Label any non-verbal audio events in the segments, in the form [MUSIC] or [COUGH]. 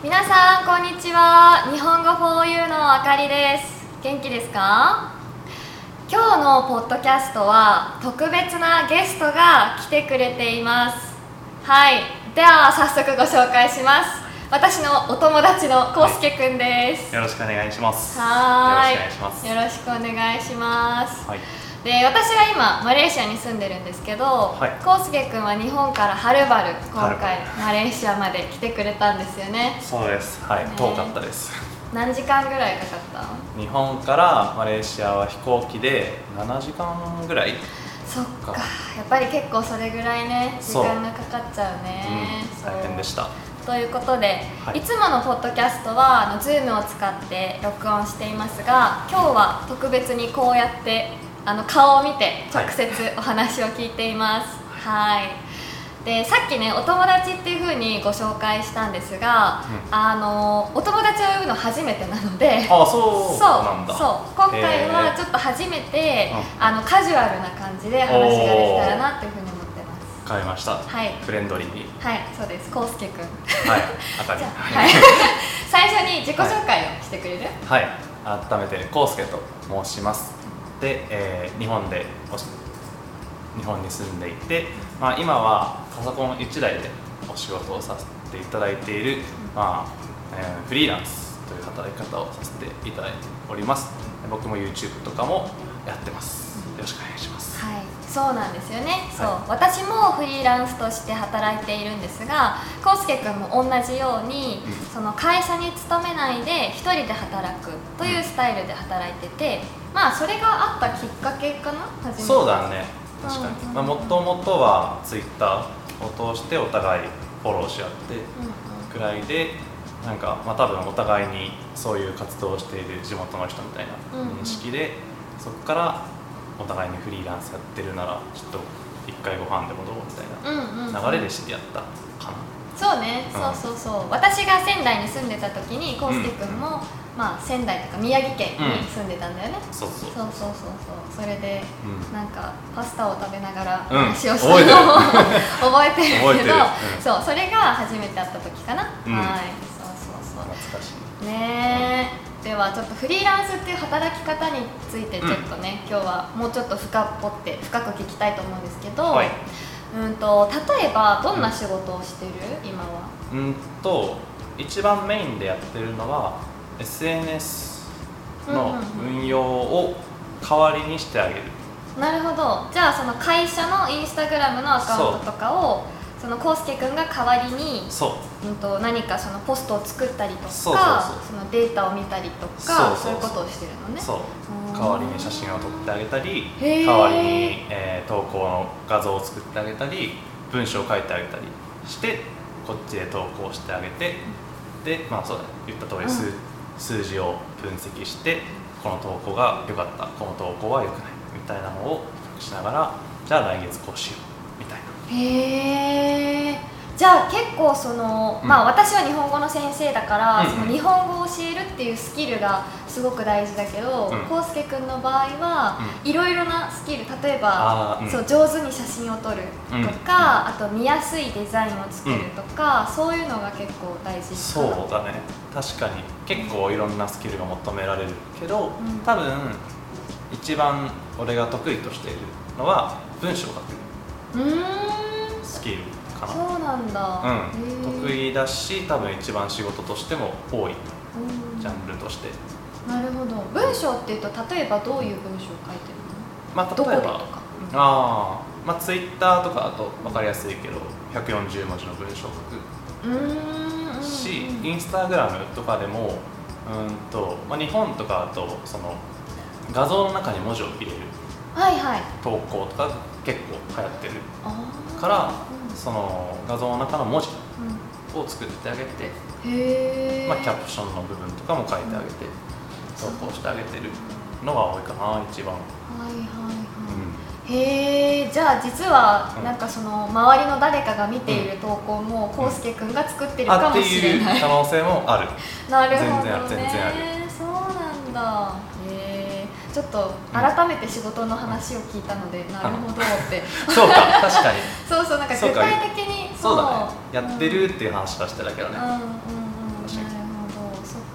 皆さんこんにちは。日本語 4U のあかりです。元気ですか？今日のポッドキャストは特別なゲストが来てくれています。はい。では早速ご紹介します。私のお友達のこうすけくんです、よろしくお願いします。はーい。よろしくお願いします。よろしくお願いします。はい。で私は今マレーシアに住んでるんですけど、はい。こうすけくんは日本からはるばる今回るマレーシアまで来てくれたんですよね。そうです。はい。ね。遠かったです。何時間ぐらいかかった日本からマレーシアは飛行機で7時間ぐらい。そっか。やっぱり結構それぐらいね時間がかかっちゃうね、うん、大変でした。ということで、はい。い、つものポッドキャストはあの Zoom を使って録音していますが今日は特別にこうやってあの顔を見て直接お話を聞いていますはいでさっきねお友達っていう風にご紹介したんですが、うんあのお友達を呼ぶの初めてなのであ、そうなんだ。そう今回はちょっと初めて、あのカジュアルな感じで話ができたらなっていうふうに思ってますわかりました。はいフレンドリーに。はいそうですこうすけくんはい。[LAUGHS] あかり。じゃあ、はい、最初に自己紹介をしてくれる、はい。改めてコウスケと申します。で、えー日本で日本に住んでいて、まあ今はパソコン1台でお仕事をさせていただいている、まあえーフリーランスという働き方をさせていただいております。僕も YouTube とかもやってます。よろしくお願いします。はいそうなんですよね、そうは私もフリーランスとして働いているんですがこうすけくんも同じように、うんその会社に勤めないで一人で働くというスタイルで働いててまあそれがあったきっかけかな初めて。そうだね。確かに。うんまあもともとは Twitter を通してお互いフォローし合って。うんくらいでなんかまあ多分お互いにそういう活動をしている地元の人みたいなうんうん。認識で、そこからお互いにフリーランスやってるならちょっと一回ご飯でもどうみたいうんうんな流れで知り合ったかな、そうね、うん。そうそうそう。私が仙台に住んでた時にこうすけくん。も、まあ、仙台とか宮城県に住んでたんだよね、そうそう。そうそうそうそう。それでうん。なんかパスタを食べながらうん。話をしたのを、[LAUGHS] 覚えてる。覚えてるけどうん。そうそれが初めて会った時かな、うん。はい。そうそう懐かしい。そうねえ。ではちょっとフリーランスっていう働き方についてちょっとね、今日はもうちょっと深掘って深く聞きたいと思うんですけど、はい。うんと例えばどんな仕事をしてる、今は。うんと一番メインでやってるのは SNS の運用を代わりにしてあげる、なるほど。じゃあその会社のインスタグラムのアカウントとかをそのコウスケくんが代わりに、そう。うん、と何かそのポストを作ったりとかそのデータを見たりとかそういうことをしてるのね。代わりに写真を撮ってあげたり代わりに、えー投稿の画像を作ってあげたり文章を書いてあげたりしてこっちで投稿してあげてでまあそうだね。言った通りうん数,、数字を分析してこの投稿が良かったこの投稿は良くないみたいなのを比較しながらじゃあ来月こうしようみたいな。へえじゃあ結構その、うん。まあ私は日本語の先生だから、うん。その日本語を教えるっていうスキルがすごく大事だけどうん。コウスケくんの場合は、いろいろなスキル例えばそう上手に写真を撮るとか、あと見やすいデザインを作るとか、そういうのが結構大事そうだね。確かに結構いろんなスキルが求められるけど、うん。多分一番俺が得意としているのは文章を書くスキルかな。そうなんだ、うん、得意意だし多分一番仕事としても多いジャンルとして、なるほど。文章っていうと例えばどういう文章を書いてるまあのどこ例えばでとか。ああまあツイッターとかだと分かりやすいけど140文字の文章を書うーん。くし、インスタグラムとかでもうんと、まあ、日本とかだとその画像の中に文字を入れる。はいはい。投稿とか結構流行ってる。からうん。その画像の中の文字うを作ってあげて、まあ、キャプションの部分とかも書いてあげて投稿してあげてるのが多いかな一番、はいはいへえじゃあ実はうんなんかその周りの誰かが見ている投稿もこうすけくんが作ってるかもしれい。うない、可能性もある。なるほどね。全然ある全然あるそうなんだ。へえちょっと改めて仕事の話を聞いたので、なるほどって。そうか確かに。[LAUGHS] そうそうなんか具体的にそうだね。やってるっていう話はしてたけどね、うんうん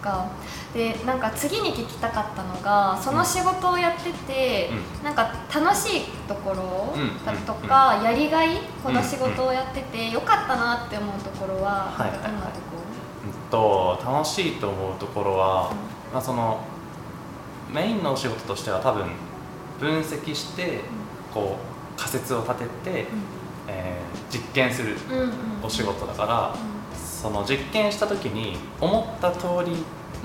か。かでなんか次に聞きたかったのがその仕事をやってて、うなんか楽しいところうん。だとか、やりがいこの仕事をやっててよかったなって思うところは、はいはいはい。どんなとこうんと楽しいと思うところは、まあ、そのメインのお仕事としては多分分析してこう仮説を立てて、えー実験するろ、うんうん。お仕事だから、その実験した時に思った通り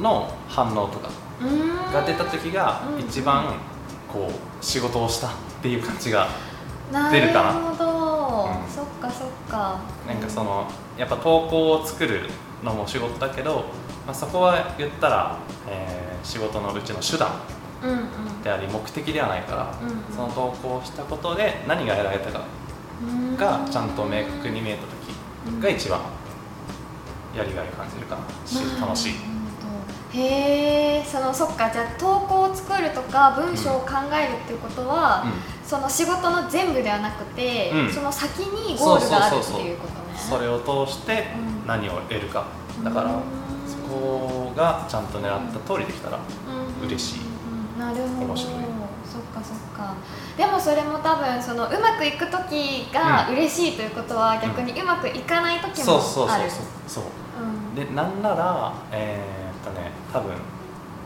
の反応とかうんが出た時がうん。一番こう仕事をしたっていう感じが出るかな。なるほど、うん。そっかそっか。なんかそのやっぱ投稿を作るのも仕事だけど、まあ、そこは言ったら、えー仕事のうちの手段であり目的ではないから、うんうん。その投稿をしたことで何が得られたかがちゃんと明確に見えた時が一番やりがいを感じるかな。し楽しい。へえそのそっか。じゃあ投稿を作るとか文章を考えるっていうことは、その仕事の全部ではなくて、うん。その先にゴールがあるってそうそうそうそういう。ことねそれを通してうん。何を得るか。だからうん。そこがちゃんと狙った通りできたらうん。嬉しい。うん。なるほど。面白い。そっかそっか。でもそれも多分そのうまくいく時がうん。嬉しいということは逆にうまくいかない時もそうそうそうあるそう。そう。うんでなんならえーっとね多分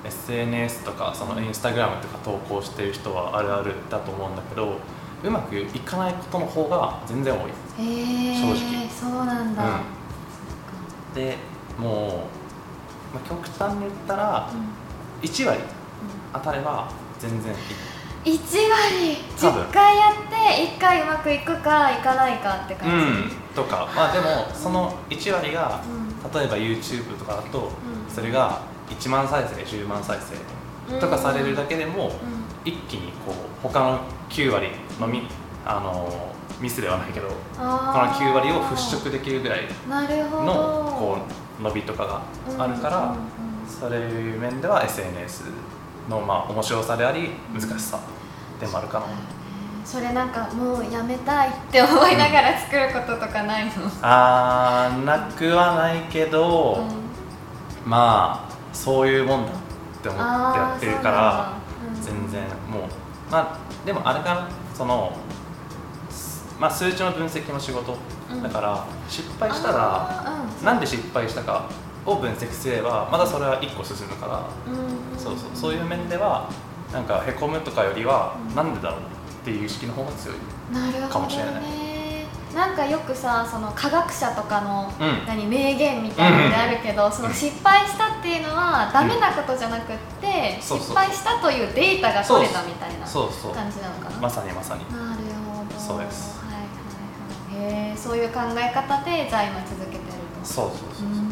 SNS とかそのインスタグラムとか投稿してる人はあるあるだと思うんだけどうまくいかないことの方が全然多い。へえ正直。そうなんだ、でもう、まあ、極端に言ったらうん。1割当たれば全然いい。1割？多分。10回やって1回うまくいくかいかないかって感じ、うん。とか。まあでもその1割がうん例えば YouTube とかだとうん。それが1万再生10万再生とかされるだけでもうん。一気にこう他の9割のみあのミスではないけどこのあー9割を払拭できるぐらいのこう伸びとかがあるからそういう面では SNS のまあ面白さであり難しさでもあるかなそれなんかもうやめたいって思いながら作ることとかないの、あーなくはないけど、うん。まあそういうもんだって思ってやってるから全然もうまあでもあれかなそのすまあ数値の分析の仕事うん。だから失敗したららなんで失敗したかを分析すればまだそれは1個進むから。そうそうそういう面ではなんかへこむとかよりはうん。なんでだろうっていう意識の方が強いかもしれない。なんかよくさその科学者とかの、うん。何名言みたいなのであるけど、その失敗したっていうのはダメなことじゃなくって、そうそう失敗したというデータが取れたみたいなそうそう感じなのかな？まさにまさに。なるほど。そうです。はいはいはいへえそういう考え方でじゃあ今続けてると。そうそうそうう。ーんなるほどね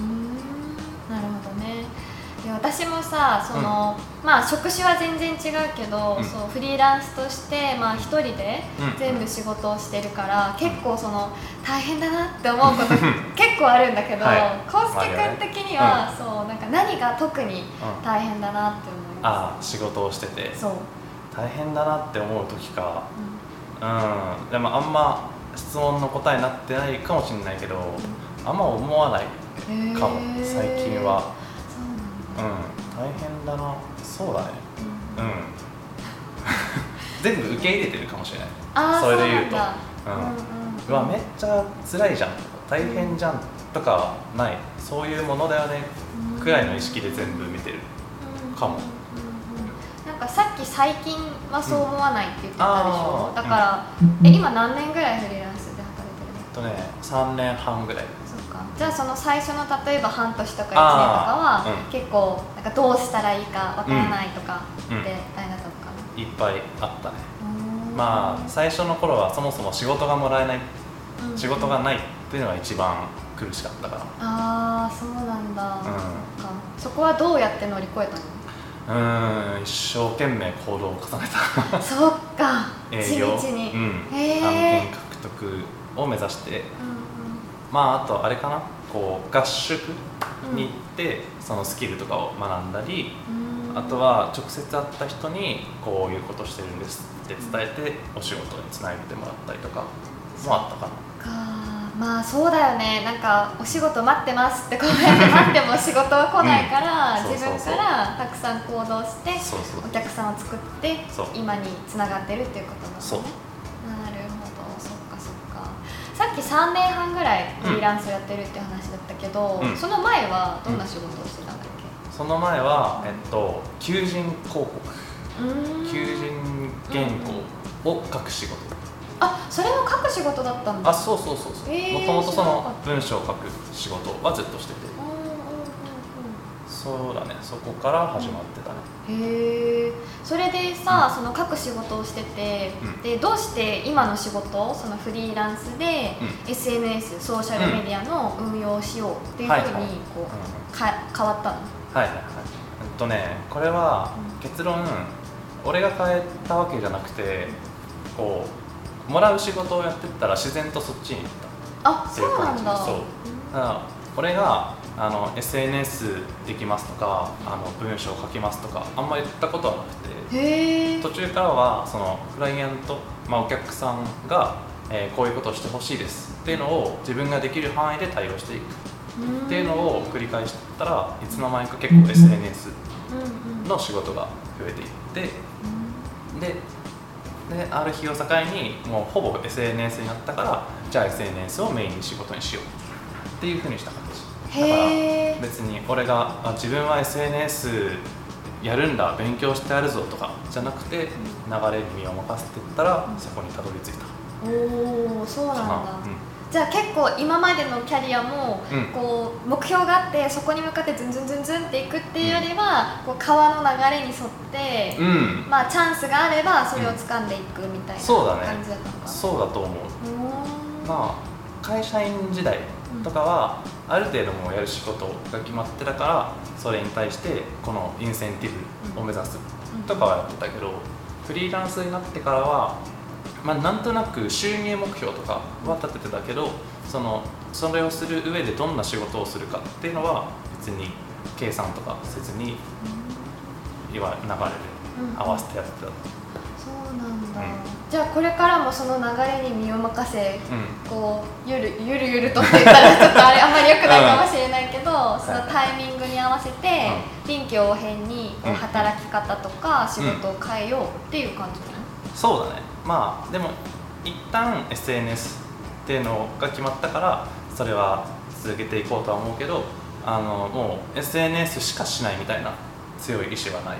で私もさその、まあ職種は全然違うけど、うん。そうフリーランスとしてまあ一人でうん。全部仕事をしてるから、結構その大変だなって思うこと [LAUGHS] 結構あるんだけどはい。康介君的には、そうなんか何が特にうん。大変だなって思いまああ仕事をしてて。すそう、大変だなって思う時か。ううん。でもあんま質問の答えになってないかもしれないけどあんま思わないんかも最近は大変だな。そうだね。うん。う [LAUGHS] ん全部受け入れてるかもしれない。それで言うと。そうわめっちゃ辛いじゃん。大変じゃんとかはない。そういうものだよね。くらいの意識で全部見てる。かも。うんうんうんなんかさっき最近はそう思わないって言ってたでしょ、うん。だから、え今何年ぐらいフリーランスで働いてるの？えっとね3年半ぐらいじゃあその最初の例えば半年とか1年とかは、結構なんかどうしたらいいかわからないとかってうん。大変だったのかな、いっぱいあったね。まあ最初の頃はそもそも仕事がもらえないうん。仕事がないっていうのが一番苦しかったから。ああそうなんだ、ん。そこはどうやって乗り越えたの？うーん一生懸命行動を重ねた。そっか。[LAUGHS] 営業。地道に、うん、へえ案件獲得を目指してまああとあれかな？こう合宿に行って、そのスキルとかを学んだり、あとは直接会った人にこういうことしてるんですって伝えてお仕事につなげてもらったりとかもあったかな。まあそうだよね。なんかお仕事待ってますってこうやって待っても仕事は来ないから、うん。自分からたくさん行動してお客さんを作って今につながってるっていうことだもんね。そうっき3年半ぐらいフリーランスをやってるって話だったけど、うん。その前はどんな仕事をしてたんだっその前は、えっと、求人広告。求人原稿を書く仕事。あそれも書く仕事だったんだ。あそうそうそうそう。えー。もともとその文章を書く仕事はずっとしてて。うんうんうんそうだね。そこから始まってたね。うんへえそれでさ、その書く仕事をしてて、うん。でどうして今の仕事そのフリーランスで、う SNS ソーシャルメディアの運用をしようっていうふうにこう、うんか変わったの？はいはいはい。えっとねこれはうん。結論俺が変えたわけじゃなくてこうもらう仕事をやってったら自然とそっちに行ったあそうなんだ。そう。だから俺があの SNS できますとかあの文章書きますとかあんま言ったことはなくて。途中からはそのクライアント、まあ、お客さんが、えーこういうことをしてほしいです。っていうのを自分ができる範囲で対応していく。っていうのを繰り返したらいつの間にか結構 SNS の仕事が増えていって。でである日を境にもうほぼ SNS になったからじゃあ SNS をメインに仕事にしよう。っていうふうにした感じだから別に俺があ自分は SNS やるんだ勉強してやるぞとかじゃなくて流れに身を任せてったらうんそこにたどり着いた。おおそうなんだ。かな。じゃあ結構今までのキャリアも、うん。こう目標があってそこに向かってズンズンズンズンっていくっていうよりは、こう川の流れに沿って、うん、うんまあチャンスがあればそれを掴んでいくみたいなそうだね。感じだったのかな、そうだと思う。うー。んまあ会社員時代とかはある程度もうやる仕事が決まってたからそれに対してこのインセンティブを目指すとかはやってたけどフリーランスになってからは、まあ、なんとなく収入目標とかは立ててたけどそのそれをする上でどんな仕事をするかっていうのは別に計算とかせずにいわ流れでうん。合わせてやってた、じゃあこれからもその流れに身を任せうん。こうゆるゆるゆるとって言ったらちょっとあれあんまり良くないかもしれないけど、そのタイミングに合わせて臨機応変にこ働き方とか仕事を変えようっていう感じなの、そうだね。まあでも一旦 SNS っていうのが決まったからそれは続けていこうとは思うけどあのもう SNS しかしないみたいな強い意志はない、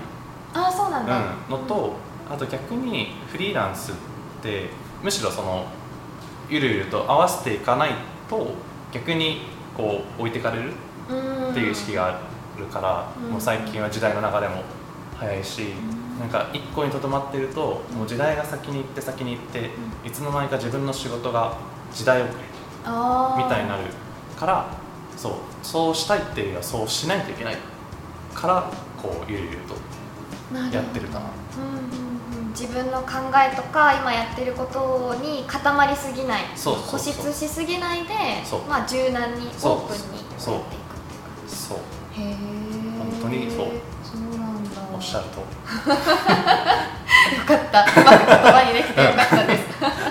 ああそうなんだ、うん、のとあと逆にフリーランスってむしろそのゆるゆると合わせていかないと逆にこう置いてかれるうんっていう意識があるから、うん。もう最近は時代の流れも早いし、なんか一個にとどまってるともう時代が先に行って先に行って、いつの間にか自分の仕事が時代遅れみたいになるからそうそうしたいっていうよりはそうしないといけないからこうゆるゆるとやってるかな自分の考えとか今やってることに固まりすぎないそうそうそう。固執しすぎないでそう。まあ、柔軟にオそう。ープンにそうやっていくっていうそう。へえ本当にそう。そうなんだ。おっしゃると [LAUGHS] よかった。うまく言葉にできてよかったです。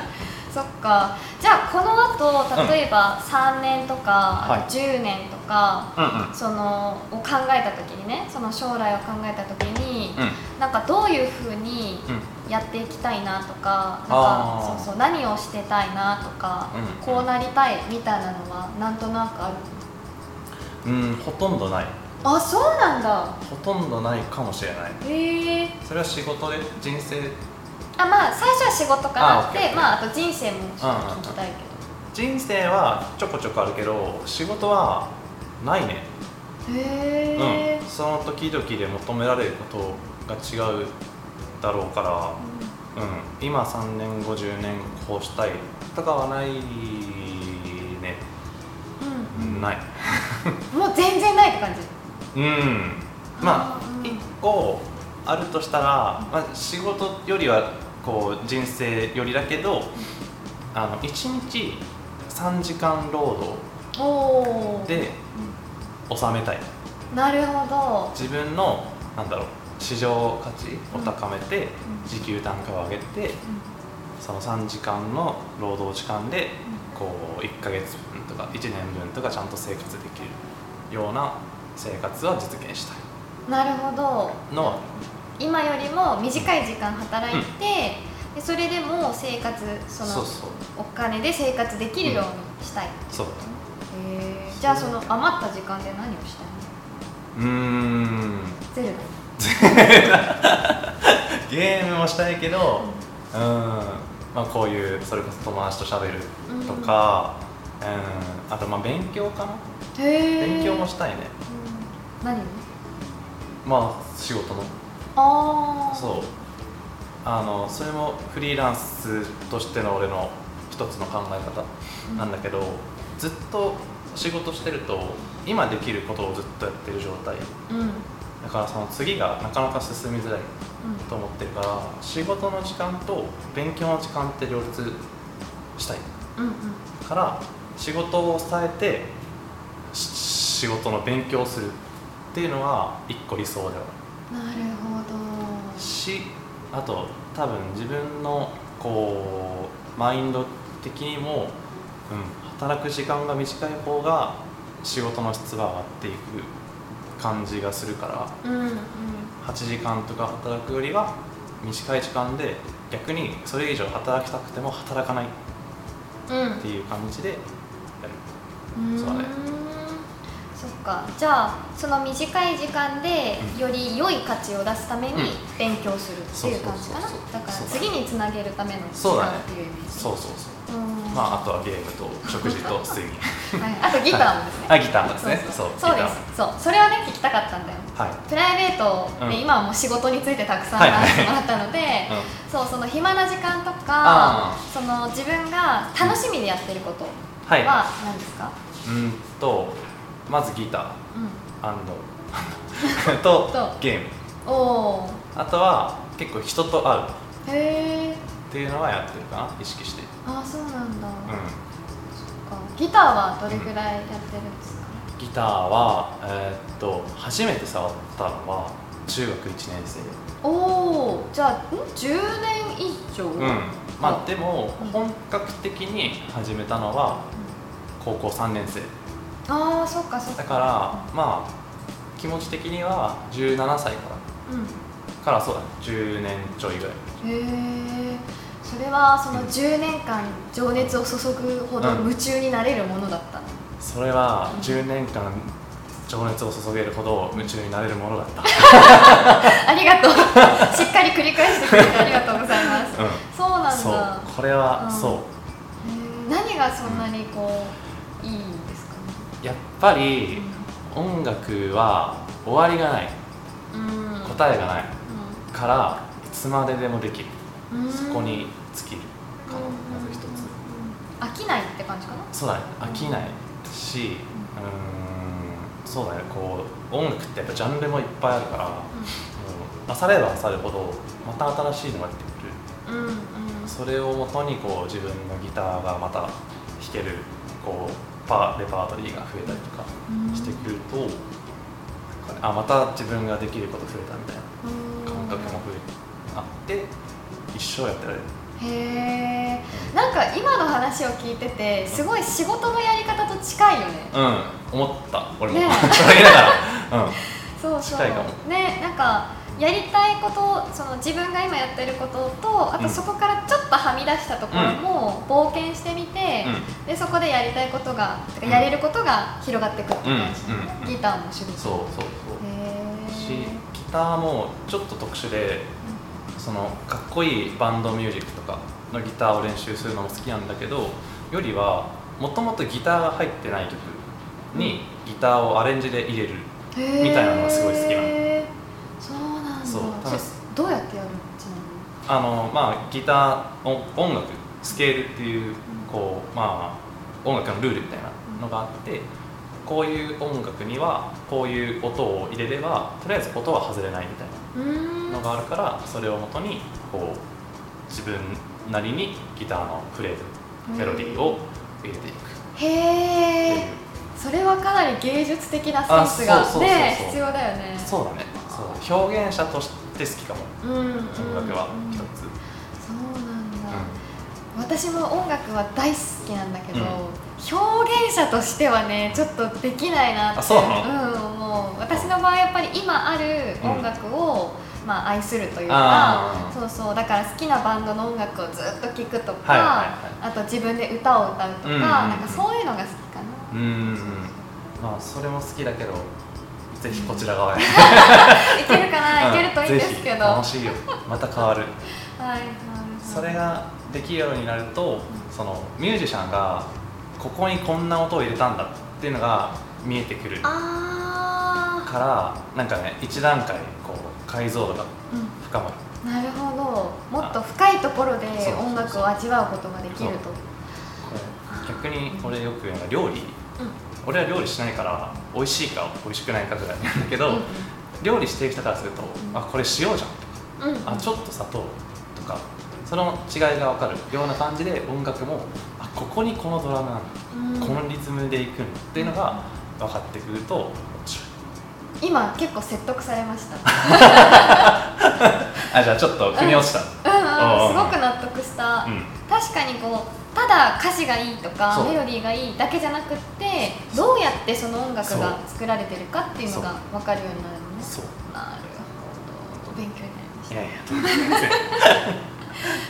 [LAUGHS] そっか。じゃあこの後例えば3年とか、はい。あと10年とか、うんうん。そのを考えた時にねその将来を考えた時に、うん。なんかどういうふうにうんやっていきたいなとかなんかあーそうそう何をしてたいなとか、うん。こうなりたいみたいなのはなんとなくある？うんほとんどない。あそうなんだ。ほとんどないかもしれない。へえそれは仕事で人生。あまあ最初は仕事かなってまああと人生もちょっと聞きたいけ人生はちょこちょこあるけど仕事はないね。どへえうん、その時々で求められることが違うだろうから、うん、今3年後10年こうしたい。とかはないね、うん。ない。[LAUGHS] もう全然ないって感じ。うん。まあうん。1個あるとしたら、まあ、仕事よりはこう人生よりだけどあの1日3時間労働で収めたい。なるほど。自分のなんだろう市場価値を高めて、ん。時給単価を上げてその3時間の労働時間でこう1ヶ月分とか1年分とかちゃんと生活できるような生活は実現したい。なるほど。の。は今よりも短い時間働いて、でそれでも生活そのお金で生活できるようにしたい、そう。へー。じゃあその余った時間で何をしたいうーん。ゼルダ [LAUGHS] ゲームもしたいけどうん。まあこういうそれこそ友達と喋るとか、うん、あとまあ勉強かな。勉強もしたいね。うん。何まあ仕事の。ああそう。あのそれもフリーランスとしての俺の一つの考え方なんだけど、ずっと仕事してると今できることをずっとやってる状態。うんうんだからその次がなかなか進みづらいと思ってるから仕事の時間と勉強の時間って両立したいうんうん。から仕事を抑えてし仕事の勉強をするっていうのが一個理想ではあなるほるしあと多分自分のこうマインド的にも、うん、働く時間が短い方が仕事の質が上がっていく感じがするからどうんうん。8時間とか働くよりは短い時間で逆にそれ以上働きたくても働かないっうん。ていう感じでやる。うん。そうだねそっか。じゃあその短い時間でうん。より良い価値を出すためにうん。勉強するっていう感じかな。だから次につなげるための時そうだね。間っていうイメージ。そうそうそう。うんまああとはゲームと食事と睡眠。[LAUGHS] はい、あとギターもですね。あギターもですね。そうそうです。そう。それはね聞きたかったんだよ。はい。プライベートで、うん。今はもう仕事についてたくさんはい話してもらったので、うそうその暇な時間とかあその自分が楽しみでやってることはい。は何ですか、うーんとまずギター。うん。[LAUGHS] とと。ゲーム。おおあとは結構人と会う。っていうのはやってるかな意識してあそうなんだ、うそっか。ギターはどれぐらいやってるんですか、んギターはえーっと初めて触ったのは中学1年生。おおじゃあん？10年以上？うん。まあでもうん本格的に始めたのは高校3年生。ああそっかそっか。だからまあ気持ち的には17歳かうん。らからそうだね10年ちょいぐらい。へえそれはその10年間情熱を注ぐほどうん夢中になれるものだった。の、それはうん10年間情熱を注げるほど夢中になれるものだった。[LAUGHS] ありがとう。しっかり繰り返してくれてありがとうございます、うん。そうなんだ。そう。これはうん。そう。何がそんなにこういいんですかね？やっぱり音楽は終わりがない。うん。答えがないからいつまででもできる。うん。そこに尽きるかなうんまず一つ。飽きないって感じかな？そうだね。飽きないしうーんそうだね。こう音楽ってやっぱジャンルもいっぱいあるからもう漁れば漁るほどまた新しいのが出てくる。うんうん。それをもとにこう自分のギターがまた弾けるこうパレパートリーが増えたりとかうん。してくると、なんあまた自分ができること増えたみたいな感覚も増えあって一生やってられるへえんか今の話を聞いててすごい仕事のやり方と近いよね。うん思った俺も、ねそれ言いながらう。ん [LAUGHS] そうそう近いかも。ねなんかやりたいことその自分が今やってることとあとうん。そこからちょっとはみ出したところも冒険してみて、うん。でそこでやりたいことがやれることが広がっていくって感じ、うギターも趣味。そうそうそう。へしえギターもちょっと特殊でそのかっこいいバンドミュージックとかのギターを練習するのも好きなんだけどよりはもともとギターが入ってない曲にギターをアレンジで入れるみたいなのがすごい好きなの。そうなんだ。そう。どうやってやるのちあのまあギター音音楽スケールっていうこうまあ音楽のルールみたいなのがあってこういう音楽にはこういう音を入れればとりあえず音は外れないみたいなのがあるからそれをもとにこう自分なりにギターのフレーズメロディーを入れていく。へえそれはかなり芸術的なセンスがね必要だよね。そうだね。そう表現者として好きかも。うんうん音楽はうん一つ、そうなんだ、私も音楽は大好きなんだけど、うん。表現者としてはねちょっとできないなって。あそうなうん、私の場合やっぱり今ある音楽を、まあ、愛するというかそうそうだから好きなバンドの音楽をずっと聴くとか、はいはいはい。あと自分で歌を歌うとか、うんうんうん。なんかそういうのが好きかな。うーんまあそれも好きだけどぜひこちら側へ。[LAUGHS] いけるかな、いけるといいんですけど。はい楽しいよ。また変わる。はいそれができるようになるとそのミュージシャンがここにこんな音を入れたんだっていうのが見えてくる。かあらなんかね一段階こう解像度がー、深まる。うん、なるほど。もっと深いところで音楽を味わうことができると。逆に俺よく言うのが料理。うん。俺は料理しないから美味しいか美味しくないかぐらいなんだけど、うん料理してる人からすると、ん。あこれ塩じゃんうんうん。あちょっと砂糖とか。その違いが分かるような感じで音楽もあここにこのドラムなんだ、うん。このリズムでいくんだっていうのが分かってくると面白い今結構説得されました。[LAUGHS] あじゃあちょっと腑に落ちた、うんうんすごく納得した、うん。確かにこうただ歌詞がいいとかメロディーがいいだけじゃなくってどうやってその音楽が作られてるかっていうのが分かるようになるのね。そう。なるほど。勉強になりましいやいや。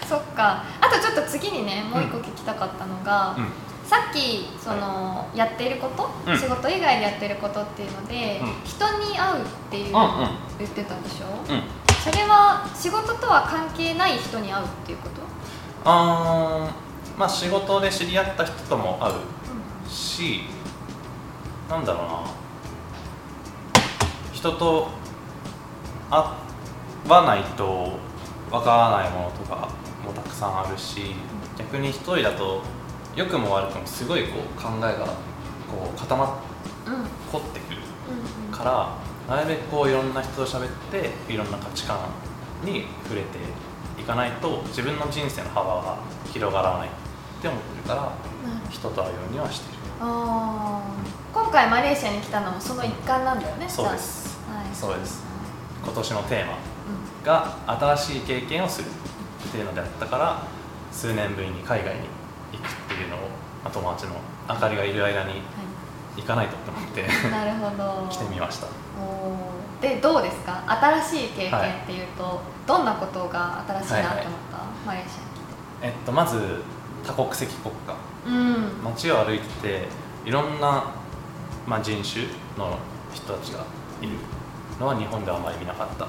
た [LAUGHS] そっか。あとちょっと次にねもう一個聞きたかったのが、うんさっきその、やっていること、うん。仕事以外でやってることっていうので、うん。人に会うっていううんうん。言ってたでしょ、うん。それは仕事とは関係ない人に会うっていうこと、あーまあ仕事で知り合った人とも会うしなんだろうな。人と会わないとわからないものとかもたくさんあるし逆に一人だと良くも悪くもすごいこう考えがこう固まっうんうん凝ってくるうんからなるべくこういろんな人と喋っていろんな価値観に触れていかないと自分の人生の幅が広がらないって思ってるから人と会うようにはしてる。あー。今回マレーシアに来たのもその一環なんだよねそうです。はい。そうです。今年のテーマうが新しい経験をするっていうのであったから数年ぶりに海外にいうのを、まあ、友達のあかりがいる間にんは行かないとって思ってい、[LAUGHS] なるほど。[LAUGHS] 来てみました。でどうですか？新しい経験っていうと、どんなことが新しいなって思った、マレーシえっとまず多国籍国家。アにうん。街を歩いてていろんな、まあ、人種の人たちがいるのは日本ではあまり見なかった。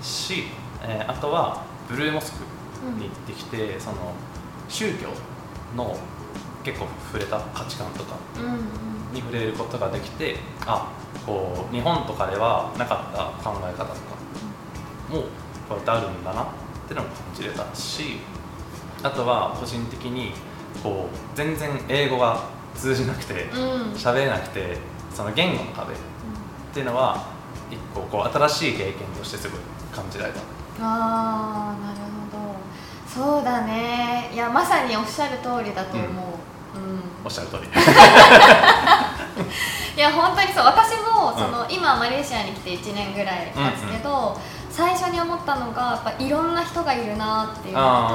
し、えーあとはブルーモスクに行ってきて、その宗教の結構触れた価値観とかに触れることができてあこう日本とかではなかった考え方とかもこうやってあるんだなってのも感じれたしあとは個人的にこう全然英語が通じなくて喋れなくてその言語の壁っていうのは一個こう新しい経験としてすごい感じられた。ああなるほどそうだね。いやまさにおっしゃる通りだと思う、うん。おっしゃる通り。[LAUGHS] いや本当にそう。私もその、今マレーシアに来て1年ぐらい経つけど、最初に思ったのがやっぱいろんな人がいるなっていうのあ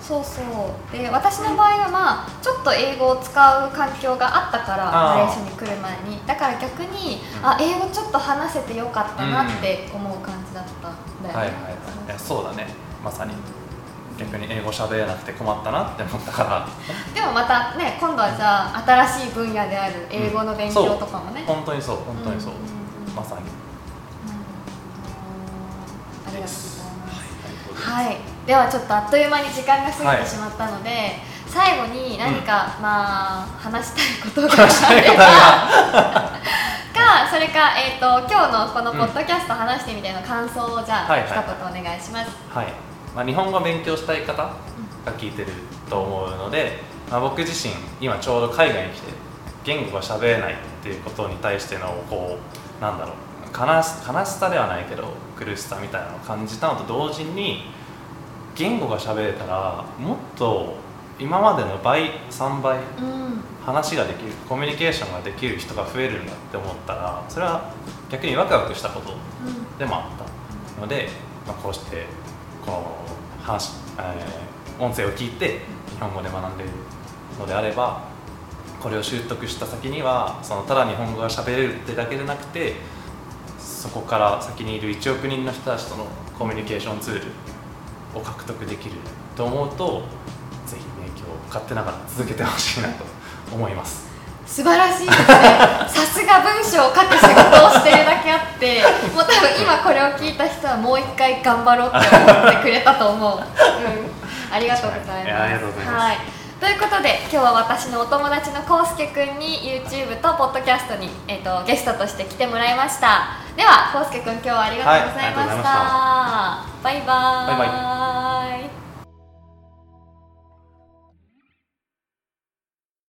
とそうそう。で私の場合はまあちょっと英語を使う環境があったからマレーシアに来る前に。だから逆に、うん。あ英語ちょっと話せてよかったなって思う感じだったんだよね、はいはいはい。そうだね。まさに逆に英語喋れなくて困ったなって思ったから。でもまたね今度はじゃあ新しい分野である英語の勉強とかもね、本当にそう本当にそう、んんんまさに。ありがとうございます。はい。はい、ではちょっとあっという間に時間が過ぎはいてしまったので、最後に何か、まあ話したいことが話したいことが [LAUGHS] かそれか、えー、と今日のこのポッドキャスト話してみての感想をじゃあ、はいはい。一言お願いします。はい、まあ、日本語を勉強したい方が聞いてると思うので、まあ、僕自身今ちょうど海外に来て言語が喋れないっていうことに対してのこうなんだろう悲し悲しさではないけど苦しさみたいなのを感じたのと同時に言語が喋れたらもっと今までの倍3倍うん。話ができるコミュニケーションができる人が増えるんだって思ったらそれは逆にワクワクしたことでもあったので、まあ、こうしてこの話、えー音声を聞いて日本語で学んでいるのであればこれを習得した先にはそのただ日本語が喋れるってだけでなくてそこから先にいる1億人の人たちとのコミュニケーションツールを獲得できると思うとぜひね今日勝手ながら続けてほしいなと思います。素晴らしいですね。さすが文章を書く仕事をしてるだけあってもう多分今これを聞いた人はもう一回頑張ろうって思ってくれたと思う、うん、ありがとうございます。ありがとうございます、はい。ということで今日は私のお友達のこうすけくんに YouTube とポッドキャストに、えー、とゲストとして来てもらいました。ではこうすけくん今日はありがとうございました,、はい。ありがとうございまバイバーバイバ